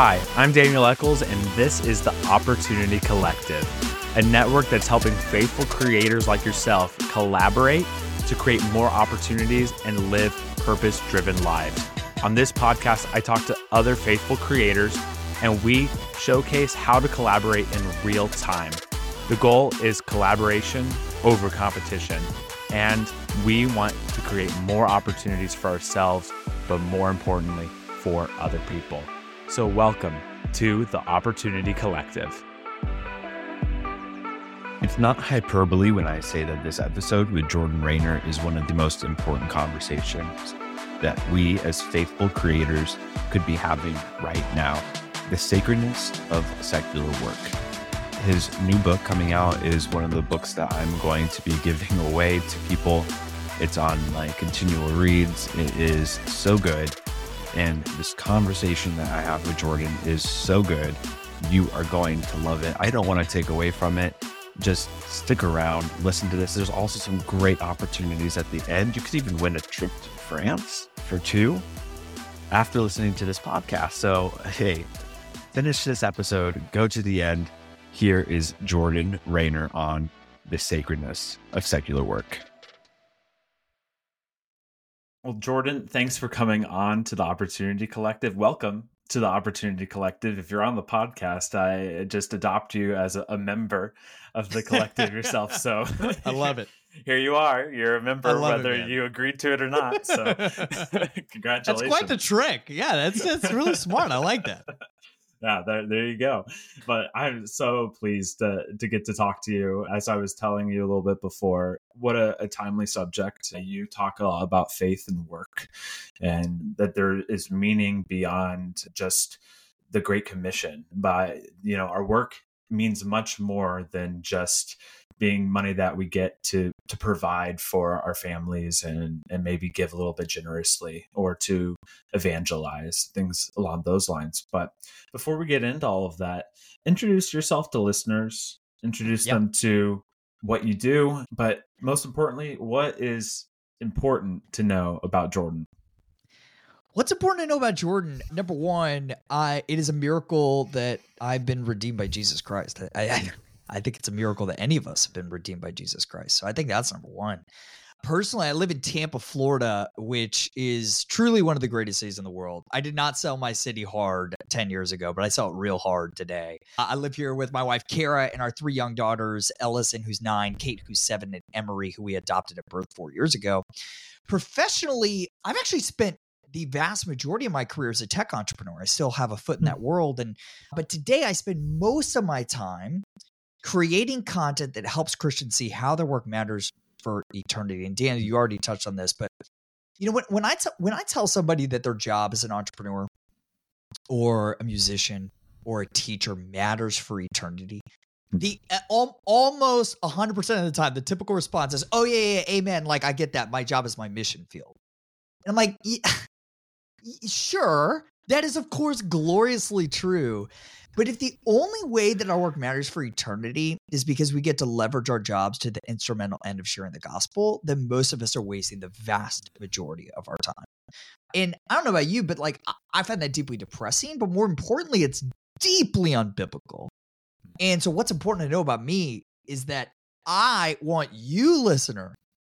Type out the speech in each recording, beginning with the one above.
Hi, I'm Daniel Eccles, and this is the Opportunity Collective, a network that's helping faithful creators like yourself collaborate to create more opportunities and live purpose driven lives. On this podcast, I talk to other faithful creators and we showcase how to collaborate in real time. The goal is collaboration over competition, and we want to create more opportunities for ourselves, but more importantly, for other people. So, welcome to the Opportunity Collective. It's not hyperbole when I say that this episode with Jordan Raynor is one of the most important conversations that we as faithful creators could be having right now the sacredness of secular work. His new book coming out is one of the books that I'm going to be giving away to people. It's on my continual reads. It is so good. And this conversation that I have with Jordan is so good. You are going to love it. I don't want to take away from it. Just stick around, listen to this. There's also some great opportunities at the end. You could even win a trip to France for two after listening to this podcast. So, hey, finish this episode, go to the end. Here is Jordan Raynor on the sacredness of secular work. Well, Jordan, thanks for coming on to the Opportunity Collective. Welcome to the Opportunity Collective. If you're on the podcast, I just adopt you as a, a member of the collective yourself. So I love it. Here you are. You're a member, whether it, you agreed to it or not. So congratulations. That's quite the trick. Yeah, that's that's really smart. I like that yeah, there, there you go. But I'm so pleased to, to get to talk to you. As I was telling you a little bit before, what a, a timely subject. You talk a lot about faith and work, and that there is meaning beyond just the Great Commission. By you know, our work means much more than just being money that we get to to provide for our families and and maybe give a little bit generously or to evangelize things along those lines but before we get into all of that introduce yourself to listeners introduce yep. them to what you do but most importantly what is important to know about jordan What's important to know about Jordan? Number one, I it is a miracle that I've been redeemed by Jesus Christ. I, I, I think it's a miracle that any of us have been redeemed by Jesus Christ. So I think that's number one. Personally, I live in Tampa, Florida, which is truly one of the greatest cities in the world. I did not sell my city hard 10 years ago, but I sell it real hard today. I live here with my wife, Kara, and our three young daughters, Ellison, who's nine, Kate, who's seven, and Emery, who we adopted at birth four years ago. Professionally, I've actually spent the vast majority of my career as a tech entrepreneur. I still have a foot in hmm. that world. And but today I spend most of my time creating content that helps Christians see how their work matters for eternity. And Dan, you already touched on this, but you know when when I t- when I tell somebody that their job as an entrepreneur or a musician or a teacher matters for eternity, hmm. the al- almost 100% of the time the typical response is, "Oh yeah, yeah, amen, like I get that. My job is my mission field." And I'm like, yeah, sure, that is of course gloriously true. But if the only way that our work matters for eternity is because we get to leverage our jobs to the instrumental end of sharing the gospel, then most of us are wasting the vast majority of our time. And I don't know about you, but like I find that deeply depressing, but more importantly, it's deeply unbiblical. And so what's important to know about me is that I want you, listener,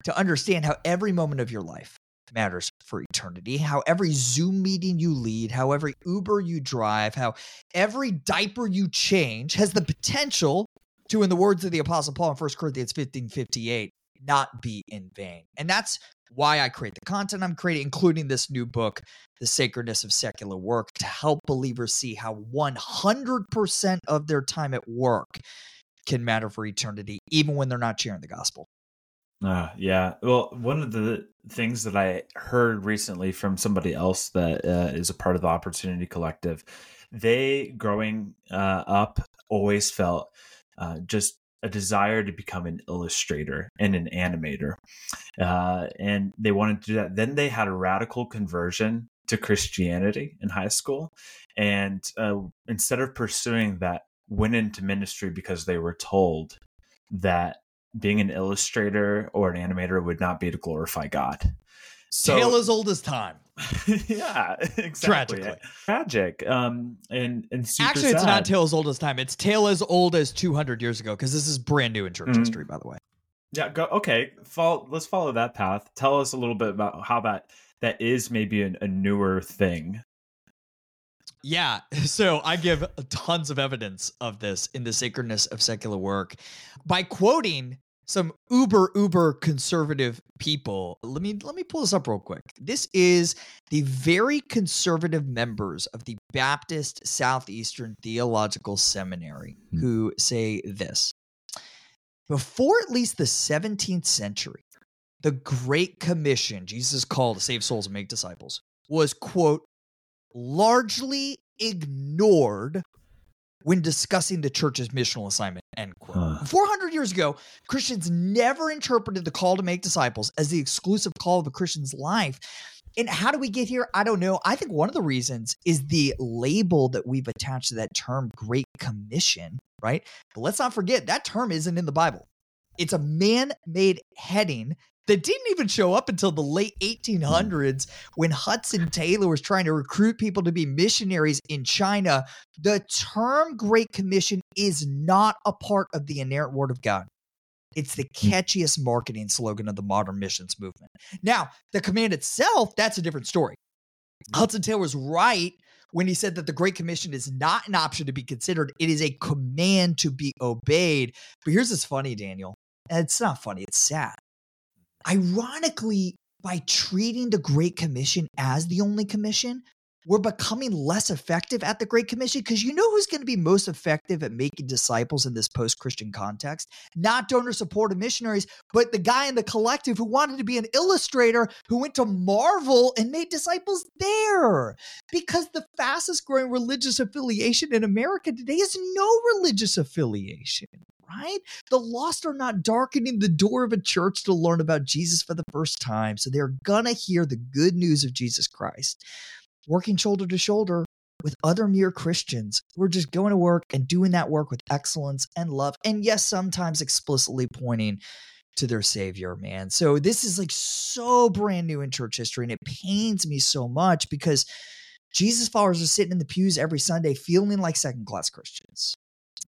to understand how every moment of your life matters for eternity. How every Zoom meeting you lead, how every Uber you drive, how every diaper you change has the potential to, in the words of the Apostle Paul in 1 Corinthians 15 58, not be in vain. And that's why I create the content I'm creating, including this new book, The Sacredness of Secular Work, to help believers see how 100% of their time at work can matter for eternity, even when they're not sharing the gospel. Uh, yeah. Well, one of the things that I heard recently from somebody else that uh, is a part of the Opportunity Collective, they growing uh, up always felt uh, just a desire to become an illustrator and an animator. Uh, and they wanted to do that. Then they had a radical conversion to Christianity in high school. And uh, instead of pursuing that, went into ministry because they were told that being an illustrator or an animator would not be to glorify God. So, Tale as old as time. yeah, exactly. Tragically. Tragic. Um, and and super Actually, it's not sad. tale as old as time. It's tale as old as 200 years ago because this is brand new in church Mhm. history, by the way. Yeah, go okay. Follow, let's follow that path. Tell us a little bit about how that that is maybe an, a newer thing. Yeah. So I give tons of evidence of this in the sacredness of secular work by quoting some uber uber conservative people. Let me let me pull this up real quick. This is the very conservative members of the Baptist Southeastern Theological Seminary Hmm. who say this. Before at least the 17th century, the Great Commission, Jesus' call to save souls and make disciples, was quote largely ignored when discussing the church's missional assignment end quote. Huh. 400 years ago christians never interpreted the call to make disciples as the exclusive call of a christian's life. And how do we get here? I don't know. I think one of the reasons is the label that we've attached to that term great commission right? But let's not forget that term isn't in the bible. It's a man-made heading that didn't even show up until the late 1800s when Hudson Taylor was trying to recruit people to be missionaries in China. The term Great Commission is not a part of the inerrant word of God. It's the hmm. catchiest marketing slogan of the modern missions movement. Now, the command itself, that's a different story. Hudson Taylor was right when he said that the Great Commission is not an option to be considered, it is a command to be obeyed. But here's what's funny, Daniel. And it's not funny, it's sad. Ironically, by treating the Great Commission as the only commission, we're becoming less effective at the Great Commission because you know who's going to be most effective at making disciples in this post Christian context? Not donor supported missionaries, but the guy in the collective who wanted to be an illustrator who went to Marvel and made disciples there. Because the fastest growing religious affiliation in America today is no religious affiliation. Right? The lost are not darkening the door of a church to learn about Jesus for the first time. So they're going to hear the good news of Jesus Christ, working shoulder to shoulder with other mere Christians who are just going to work and doing that work with excellence and love. And yes, sometimes explicitly pointing to their Savior, man. So this is like so brand new in church history. And it pains me so much because Jesus followers are sitting in the pews every Sunday feeling like second class Christians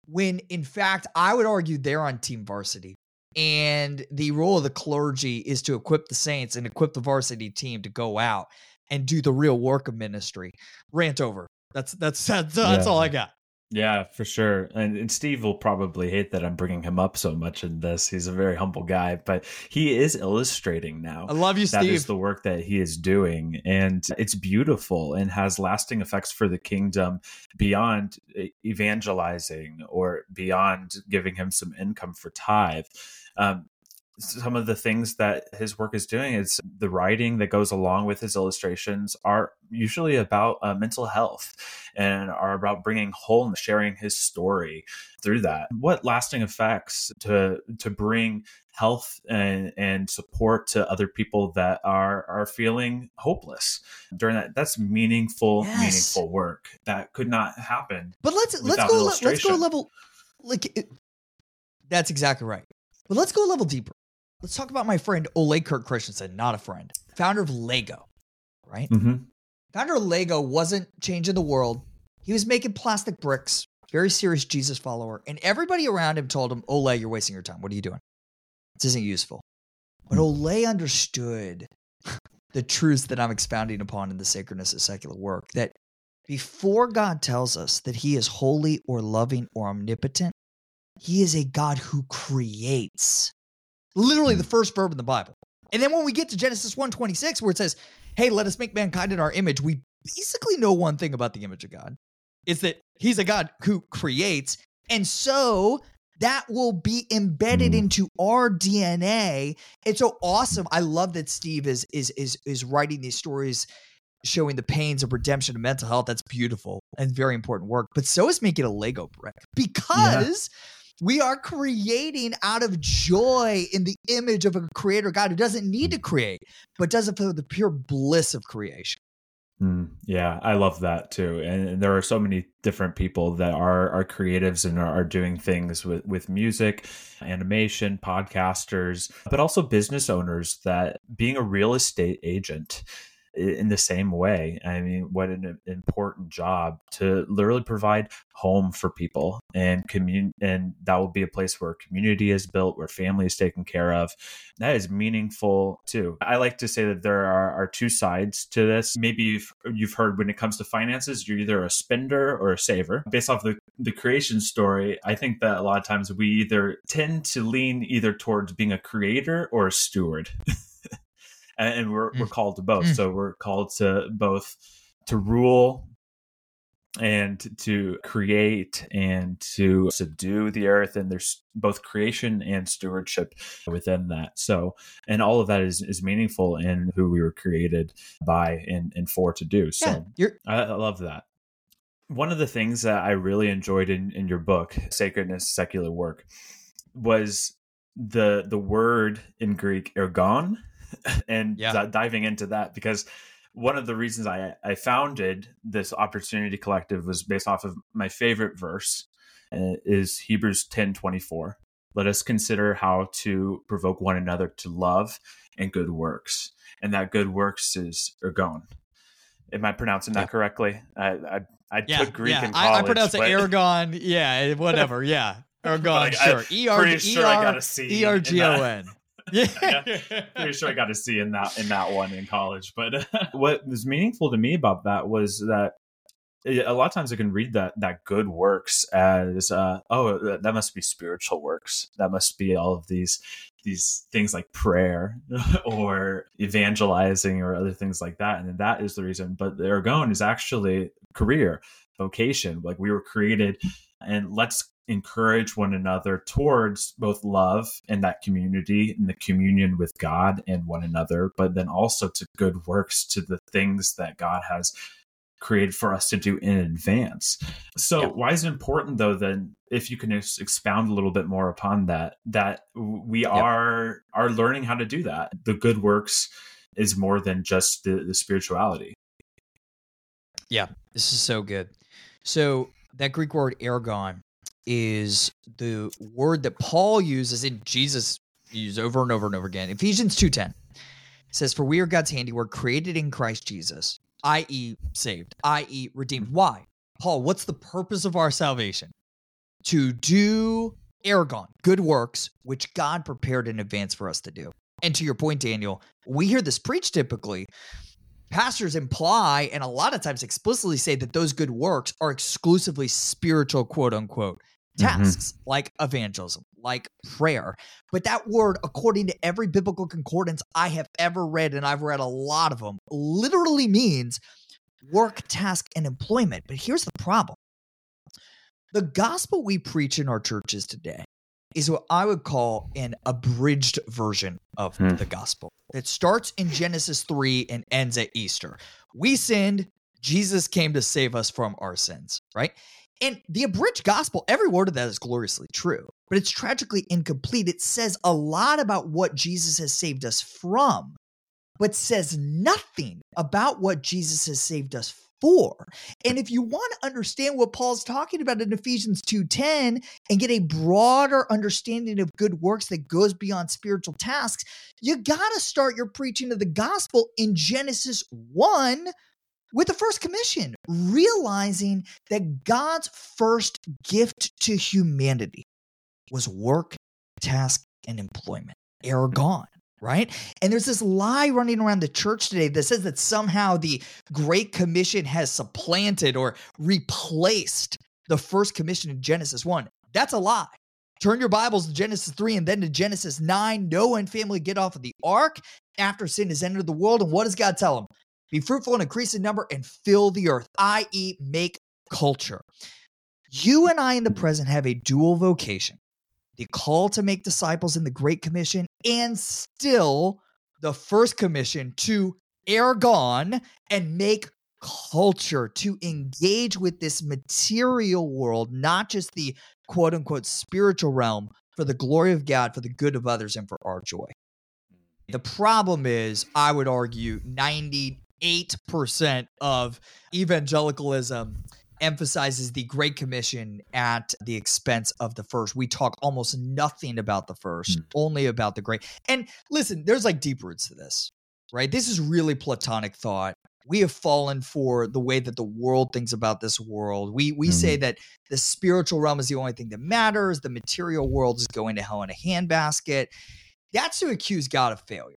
when in fact I would argue they're on team varsity. And the role of the clergy is to equip the saints and equip the varsity team to go out and do the real work of ministry. Rant over. That's that's that's, that's Yeah. all I got. Yeah, for sure. And, and Steve will probably hate that I'm bringing him up so much in this. He's a very humble guy, but he is illustrating now. I love you, That is Steve. the work that he is doing. And it's beautiful and has lasting effects for the kingdom beyond evangelizing or beyond giving him some income for tithe. Um, some of the things that his work is doing is the writing that goes along with his illustrations are usually about uh, mental health and are about bringing wholeness sharing his story through that what lasting effects to to bring health and, and support to other people that are are feeling hopeless during that that's meaningful Yes. meaningful work that could not happen But let's let's go le- let's go a level like it, that's exactly right. But let's go a level deeper. Let's talk about my friend Ole Kirk Christensen, not a friend, founder of Lego, right? mm-hmm. Founder of Lego wasn't changing the world. He was making plastic bricks, very serious Jesus follower. And everybody around him told him, Ole, you're wasting your time. What are you doing? This isn't useful. But Ole understood the truths that I'm expounding upon in the sacredness of secular work that before God tells us that he is holy or loving or omnipotent, he is a God who creates. Literally the first verb in the Bible. And then when we get to Genesis 1:26 where it says, "Hey, let us make mankind in our image," we basically know one thing about the image of God. It's that he's a God who creates. And so that will be embedded Mm. into our DNA. It's so awesome. I love that Steve is is is is writing these stories showing the pains of redemption and mental health. That's beautiful and very important work. But so is making a Lego brick because we are creating out of joy in the image of a creator God who doesn't need to create, but does it for the pure bliss of creation. Mm, yeah, I love that too. And, there are so many different people that are are creatives and are, are doing things with with music, animation, podcasters, but also business owners that being a real estate agent in the same way. I mean, what an important job to literally provide home for people and commun and that will be a place where community is built, where family is taken care of. That is meaningful too. I like to say that there are, are two sides to this. Maybe you've you've heard when it comes to finances, you're either a spender or a saver. Based off the, the creation story, I think that a lot of times we either tend to lean either towards being a creator or a steward. and we're, mm. we're called to both. Mm. So we're called to both to rule and to create and to subdue the earth and there's both creation and stewardship within that so and all of that is is meaningful in who we were created by and and for to do so yeah, I, I love that one of the things that i really enjoyed in in your book sacredness secular work was the the word in greek ergon and yeah. diving into that because one of the reasons I, I founded this opportunity collective was based off of my favorite verse uh, is Hebrews 10 24. Let us consider how to provoke one another to love and good works. And that good works is ergon. Am I pronouncing that yeah. correctly? I, I, I yeah, took Greek yeah. in college. I, I pronounce but... it Aragon. Yeah, whatever. Yeah. Ergon, sure. E R E R G O N. Yeah, pretty sure I got a C in that in that one in college. But uh, what was meaningful to me about that was that eh, a lot of times I can read that that good works as uh, oh uh, that must be spiritual works. That must be all of these these things like prayer or evangelizing or other things like that. And that is the reason. But the ergon is actually career, vocation. Like we were created and let's encourage one another towards both love and that community and the communion with God and one another, but then also to good works, to the things that God has created for us to do in advance. So, yeah. why is it important though? Then, if you can expound a little bit more upon that, that we yeah. are are learning how to do that. The good works is more than just the, the spirituality. Yeah, this is so good. So that Greek word ergon is the word that Paul uses in Jesus used over and over and over again. Ephesians 2:10 says, For we are God's handiwork, created in Christ Jesus, i.e., saved, i.e., redeemed. Why? Paul, what's the purpose of our salvation? To do ergon, good works, which God prepared in advance for us to do. And to your point, Daniel, we hear this preached typically pastors imply and a lot of times explicitly say that those good works are exclusively spiritual, quote unquote. Tasks mm-hmm. like evangelism, like prayer. But that word, according to every biblical concordance I have ever read, and I've read a lot of them, literally means work, task, and employment. But here's the problem the gospel we preach in our churches today is what I would call an abridged version of hmm. the gospel. It starts in Genesis 3 and ends at Easter. We sinned, Jesus came to save us from our sins, right? And the abridged gospel, every word of that is gloriously true, but it's tragically incomplete. It says a lot about what Jesus has saved us from, but says nothing about what Jesus has saved us for. And if you want to understand what Paul's talking about in Ephesians 2:10 and get a broader understanding of good works that goes beyond spiritual tasks, you got to start your preaching of the gospel in Genesis 1 with the first commission, realizing that God's first gift to humanity was work, task, and employment. Ergon, mm. right? And there's this lie running around the church today that says that somehow the Great Commission has supplanted or replaced the first commission in Genesis 1. That's a lie. Turn your Bibles to Genesis 3 and then to Genesis 9. Noah and family get off of the ark after sin has entered the world. And what does God tell them? Be fruitful and increase in number and fill the earth, i.e., make culture. You and I in the present have a dual vocation the call to make disciples in the Great Commission, and still the first commission to ergon and make culture, to engage with this material world, not just the quote unquote spiritual realm, for the glory of God, for the good of others, and for our joy. The problem is, I would argue, 90 8% of evangelicalism emphasizes the Great Commission at the expense of the first. We talk almost nothing about the first, mm. only about the Great. And listen, there's like deep roots to this. right? This is really Platonic thought. We have fallen for the way that the world thinks about this world. We we say that the spiritual realm is the only thing that matters. The material world is going to hell in a handbasket. That's to accuse God of failure.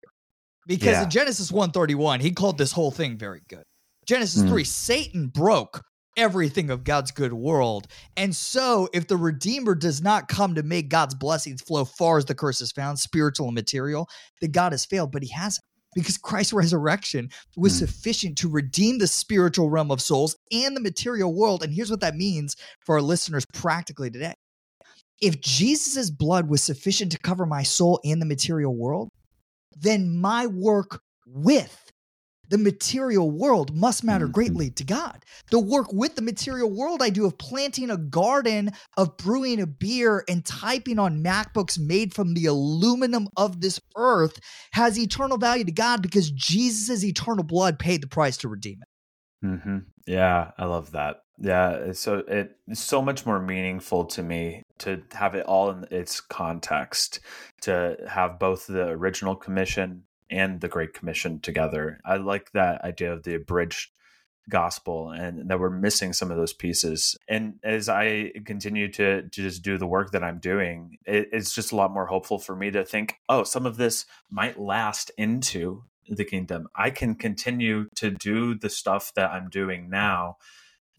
Because Yeah. in Genesis 131, he called this whole thing very good. Genesis Mm. 3, Satan broke everything of God's good world. And so, if the Redeemer does not come to make God's blessings flow far as the curse is found, spiritual and material, then God has failed, but he hasn't. Because Christ's resurrection was Mm. sufficient to redeem the spiritual realm of souls and the material world. And here's what that means for our listeners practically today. If Jesus' blood was sufficient to cover my soul and the material world, then my work with the material world must matter Mhm. greatly to God. The work with the material world I do of planting a garden, of brewing a beer, and typing on MacBooks made from the aluminum of this earth has eternal value to God because Jesus' eternal blood paid the price to redeem it. hmm Yeah, I love that. Yeah, so it's so much more meaningful to me to have it all in its context, to have both the original commission and the Great Commission together. I like that idea of the abridged gospel and that we're missing some of those pieces. And as I continue to, to just do the work that I'm doing, it, it's just a lot more hopeful for me to think, oh, some of this might last into the kingdom. I can continue to do the stuff that I'm doing now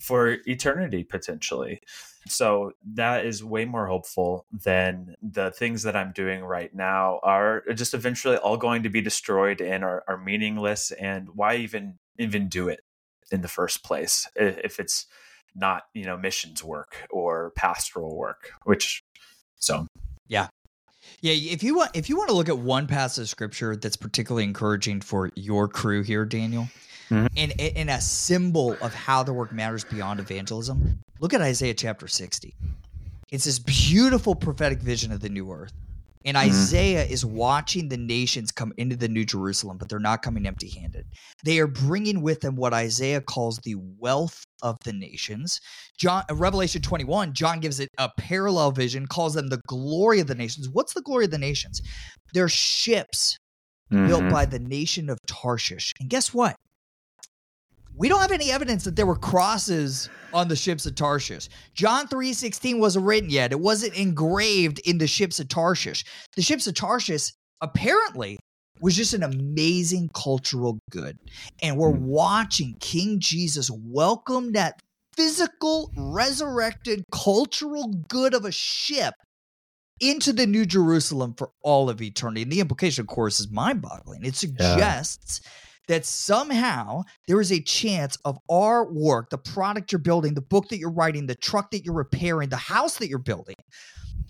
for eternity potentially. So that is way more hopeful than the things that I'm doing right now are just eventually all going to be destroyed and are, are meaningless. And why even even do it in the first place if it's not you know missions work or pastoral work? Which so yeah. Yeah, if you want if you want to look at one passage of scripture that's particularly encouraging for your crew here, Daniel, Mhm. and, and a symbol of how the work matters beyond evangelism, look at Isaiah chapter 60. It's this beautiful prophetic vision of the new earth. And Mhm. Isaiah is watching the nations come into the New Jerusalem, but they're not coming empty handed. They are bringing with them what Isaiah calls the wealth of the nations. John, uh, Revelation 21, John gives it a parallel vision, calls them the glory of the nations. What's the glory of the nations? They're ships built Mhm. by the nation of Tarshish. And guess what? We don't have any evidence that there were crosses on the ships of Tarshish. John 3:16 wasn't written yet. It wasn't engraved in the ships of Tarshish. The ships of Tarshish apparently was just an amazing cultural good. And we're Hmm. watching King Jesus welcome that physical resurrected cultural good of a ship into the New Jerusalem for all of eternity. And the implication, of course, is mind boggling. It suggests that somehow there is a chance of our work, the product you're building, the book that you're writing, the truck that you're repairing, the house that you're building,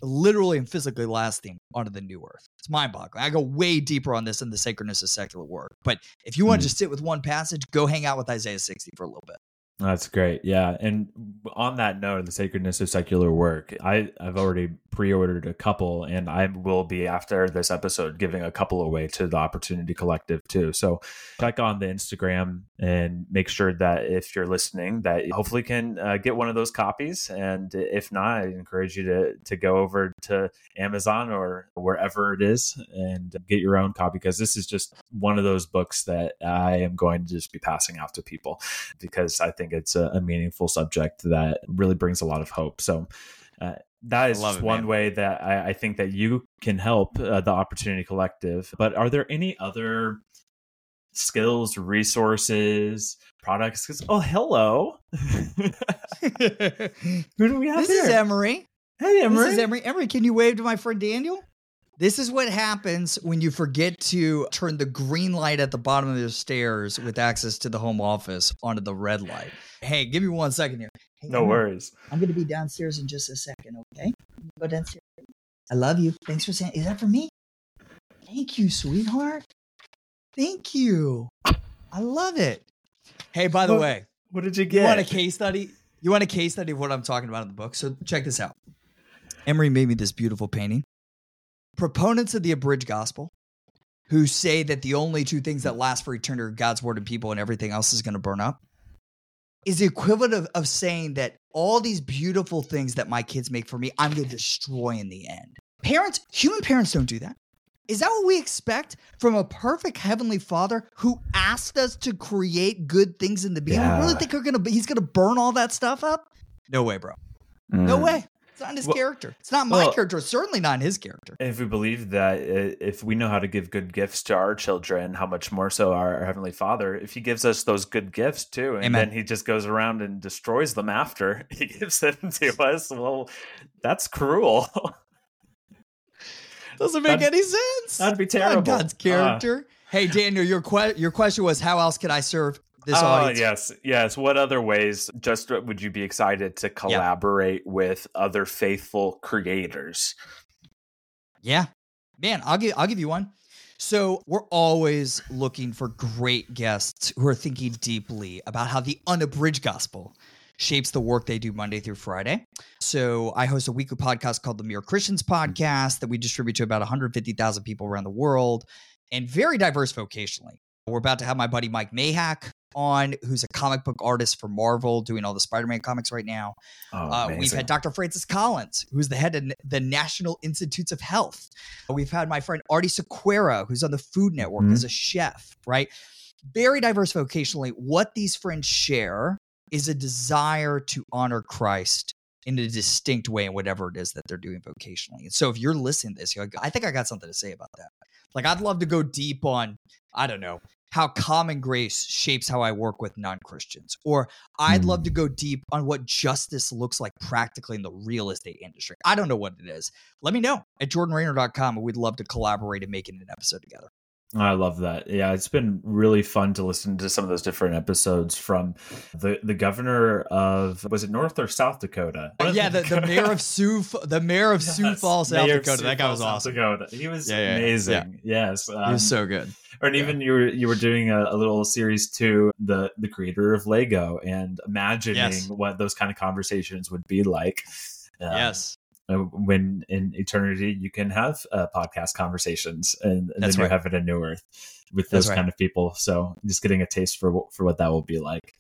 literally and physically lasting onto the new earth. It's mind boggling. I go way deeper on this in the sacredness of secular work. But if you want to mm-hmm. just sit with one passage, go hang out with Isaiah 60 for a little bit. That's great. Yeah. And on that note, the sacredness of secular work, I, I've already pre ordered a couple, and I will be, after this episode, giving a couple away to the Opportunity Collective too. So check on the Instagram and make sure that if you're listening, that you hopefully can uh, get one of those copies. And if not, I encourage you to, to go over to Amazon or wherever it is and get your own copy because this is just one of those books that I am going to just be passing out to people because I think it's a, a meaningful subject that really brings a lot of hope. So uh, that is Love just it, one man. way that I, I think that you can help uh, the Opportunity Collective. But are there any other skills, resources, products? 'Cause- oh, hello. Who do we have this here? is Emery. hey, Emery. This is Emery. Emery, can you wave to my friend Daniel? This is what happens when you forget to turn the green light at the bottom of the stairs with access to the home office onto the red light. Hey, give me one second here. Hey, no Emery, worries. I'm going to be downstairs in just a second, okay? Go downstairs. I love you. Thanks for saying. Is that for me? Thank you, sweetheart. Thank you. I love it. Hey, by the What- way, What did you get? you want a case study? You want a case study of what I'm talking about in the book? So check this out. Emery made me this beautiful painting. Proponents of the abridged gospel, who say that the only two things that last for eternity are God's word and people, and everything else is going to burn up, is the equivalent of, of saying that all these beautiful things that my kids make for me, I'm going to destroy in the end. Parents, human parents don't do that. Is that what we expect from a perfect heavenly Father who asked us to create good things in the beginning? Yeah. We really think we're gonna he's gonna burn all that stuff up? No way, bro. No Mm. way. It's not in his Well- character. It's not my well- character. It's certainly not in his character. If we believe that uh, if we know how to give good gifts to our children, how much more so our, our Heavenly Father, if He gives us those good gifts too, and Amen. then He just goes around and destroys them after He gives them to us, well, that's cruel. Doesn't make That'd- any sense. That'd be not terrible. God's Uh, character. hey, Daniel, your que- your question was how else can I serve this oh, audience? yes, yes. What other ways just uh, would you be excited to collaborate with other faithful creators? Yeah. Man, I'll give I'll give you one. So we're always looking for great guests who are thinking deeply about how the unabridged gospel shapes the work they do Monday through Friday. So I host a weekly podcast called the Mere Christians mm. Podcast that we distribute to about 150,000 people around the world and very diverse vocationally. We're about to have my buddy Mike Mahak on, who's a comic book artist for Marvel, doing all the Spider-Man comics right now. Oh, Uh, we've had Dr. Francis Collins, who's the head of the National Institutes of Health. We've had my friend Aarti Sequeira, who's on the Food Network Mhm. as a chef, right? Very diverse vocationally. What these friends share is a desire to honor Christ in a distinct way in whatever it is that they're doing vocationally. And so if you're listening to this, you're like, I think I got something to say about that. Like, I'd love to go deep on, I don't know, how common grace shapes how I work with non Christians, or I'd love to hmm. go deep on what justice looks like practically in the real estate industry. I don't know what it is. Let me know at jordanraynor.com and we'd love to collaborate and make it an episode together. I love that. Yeah, it's been really fun to listen to some of those different episodes from the the governor of was it North or South Dakota? Yeah, the, the mayor of Sioux, the mayor of Sioux Falls, South Mayor Dakota. Sioux That guy was South awesome. Dakota. He was Yeah, yeah, yeah. amazing. Yes, He um, was so good. or even you were you were doing a, a little series to the the creator of Lego and imagining Yes. what those kind of conversations would be like. Um, yes. Uh, when in eternity you can have uh, podcast conversations in, in the That's new right. heaven and new earth with those right. kind of people. So just getting a taste for what- for what that will be like.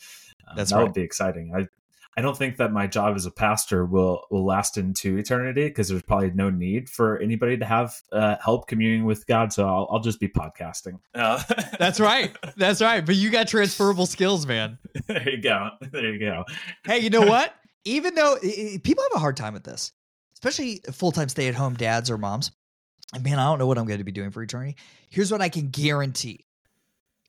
Uh, That's that right. would be exciting. I I don't think that my job as a pastor will will last into eternity because there's probably no need for anybody to have uh, help communing with God. So I'll, I'll just be podcasting. Uh, That's right. That's right. But you got transferable skills, man. there you go. There you go. Hey, you know what? Even though people have a hard time with this, especially full time stay at home dads or moms. And man, I don't know what I'm going to be doing for eternity. Here's what I can guarantee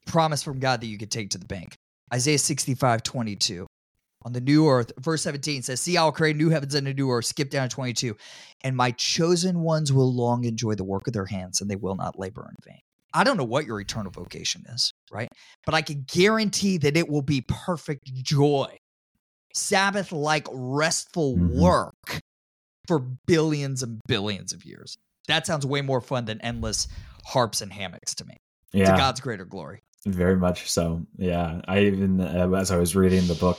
promise from God that you could take to the bank Isaiah 65 22. On the new earth, verse 17 says, See, I'll create new heavens and a new earth. Skip down to 22. And my chosen ones will long enjoy the work of their hands, and they will not labor in vain. I don't know what your eternal vocation is, right? But I can guarantee that it will be perfect joy Sabbath like restful Mhm. work for billions and billions of years. That sounds way more fun than endless harps and hammocks to me. Yeah. To God's greater glory. Very much so. Yeah. I even, uh, as I was reading the book,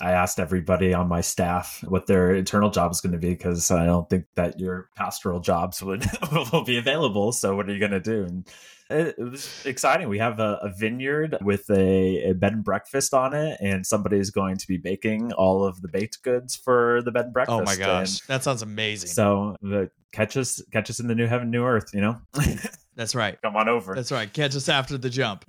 I asked everybody on my staff what their internal job is going to be because I don't think that your pastoral jobs would will be available. So what are you going to do? And it, it was exciting. We have a, a vineyard with a, a bed and breakfast on it, and somebody is going to be baking all of the baked goods for the bed and breakfast. Oh my gosh. And That sounds amazing. so the, catch us, catch us in the new heaven, new earth. You know, That's right. come on over. That's right. Catch us after the jump.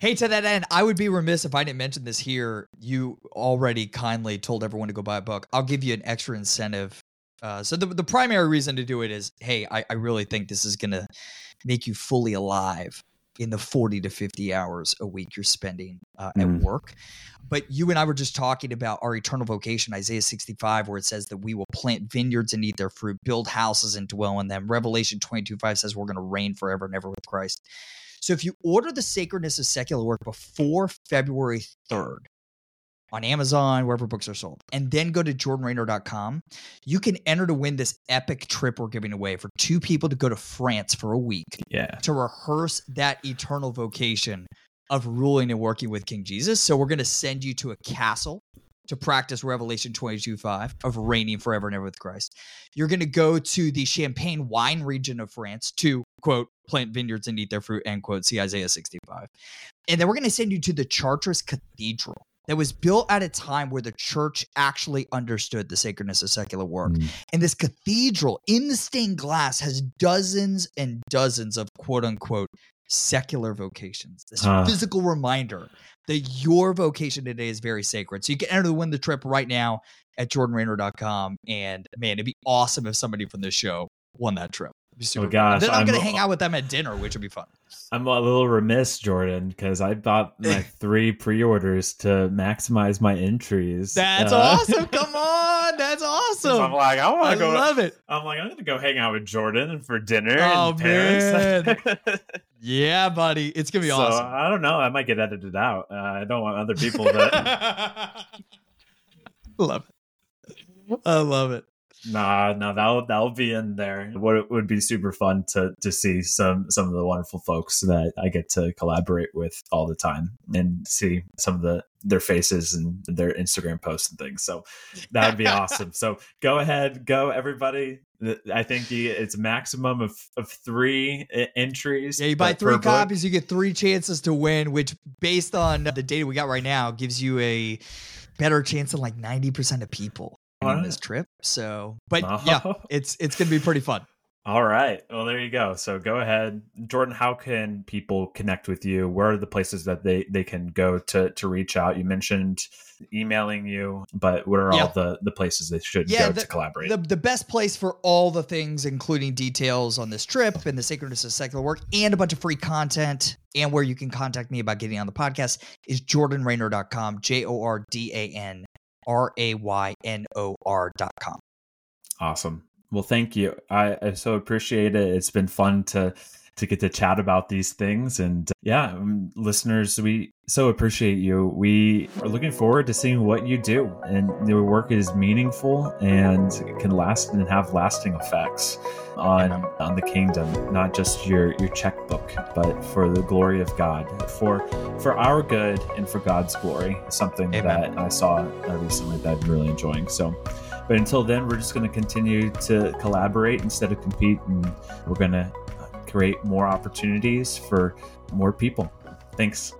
Hey, to that end, I would be remiss if I didn't mention this here. You already kindly told everyone to go buy a book. I'll give you an extra incentive. Uh, so the, the primary reason to do it is, hey, I, I really think this is going to make you fully alive in the 40 to 50 hours a week you're spending uh, at Mm. work. But you and I were just talking about our eternal vocation, Isaiah 65, where it says that we will plant vineyards and eat their fruit, build houses and dwell in them. Revelation 22 5 says we're going to reign forever and ever with Christ. So if you order the sacredness of secular work before February 3rd on Amazon, wherever books are sold, and then go to jordanraynor.com, you can enter to win this epic trip we're giving away for two people to go to France for a week yeah. to rehearse that eternal vocation of ruling and working with King Jesus. So we're going to send you to a castle to practice Revelation 22 5 of reigning forever and ever with Christ. You're going to go to the Champagne wine region of France to, quote, plant vineyards and eat their fruit, end quote, see Isaiah 65. And then we're going to send you to the Chartres Cathedral that was built at a time where the church actually understood the sacredness of secular work. Mm. And this cathedral in the stained glass has dozens and dozens of quote unquote secular vocations. This Huh. physical reminder that your vocation today is very sacred. So you can enter the win the trip right now at jordanraynor.com. And man, it'd be awesome if somebody from this show won that trip. It'd be super. Oh, gosh, then I'm, I'm- gonna hang out with them at dinner, which would be fun. I'm a little remiss, Jordan, because I bought my three pre-orders to maximize my entries. That's Uh, awesome. Come on. That's awesome. I'm like, I want to go. love it. I'm like, I'm gonna go hang out with Jordan for dinner. Oh, and Paris. Yeah, buddy. It's gonna be so awesome. I don't know. I might get edited out. Uh, I don't want other people to. love it. I love it. Nah, no, that'll that'll be in there. What it would be super fun to to see some some of the wonderful folks that I get to collaborate with all the time and see some of the their faces and their Instagram posts and things. So that would be awesome. So go ahead, go everybody. I think the, it's a maximum of of three entries. Yeah, you buy three copies, you get three chances to win, which based on the data we got right now gives you a better chance than like 90% of people on this trip. So, but Oh. yeah, it's it's going to be pretty fun. All right. Well, there you go. So go ahead, Jordan. How can people connect with you? Where are the places that they they can go to to reach out? You mentioned emailing you, but what are Yeah. all the the places they should Yeah, go the- to collaborate? The, the best place for all the things, including details on this trip and the sacredness of secular work, and a bunch of free content, and where you can contact me about getting on the podcast, is jordanraynor.com. J O R D A N R A Y N O com. Awesome. Well, thank you. I, I so appreciate it. It's been fun to to get to chat about these things, and yeah, um, listeners, we so appreciate you. We are looking forward to seeing what you do, and your work is meaningful and can last and have lasting effects on on the kingdom, not just your your checkbook, but for the glory of God, for for our good and for God's glory. Something Amen. that I saw uh, recently that I'm really enjoying. So. But until then, we're just going to continue to collaborate instead of compete, and we're going to create more opportunities for more people. Thanks.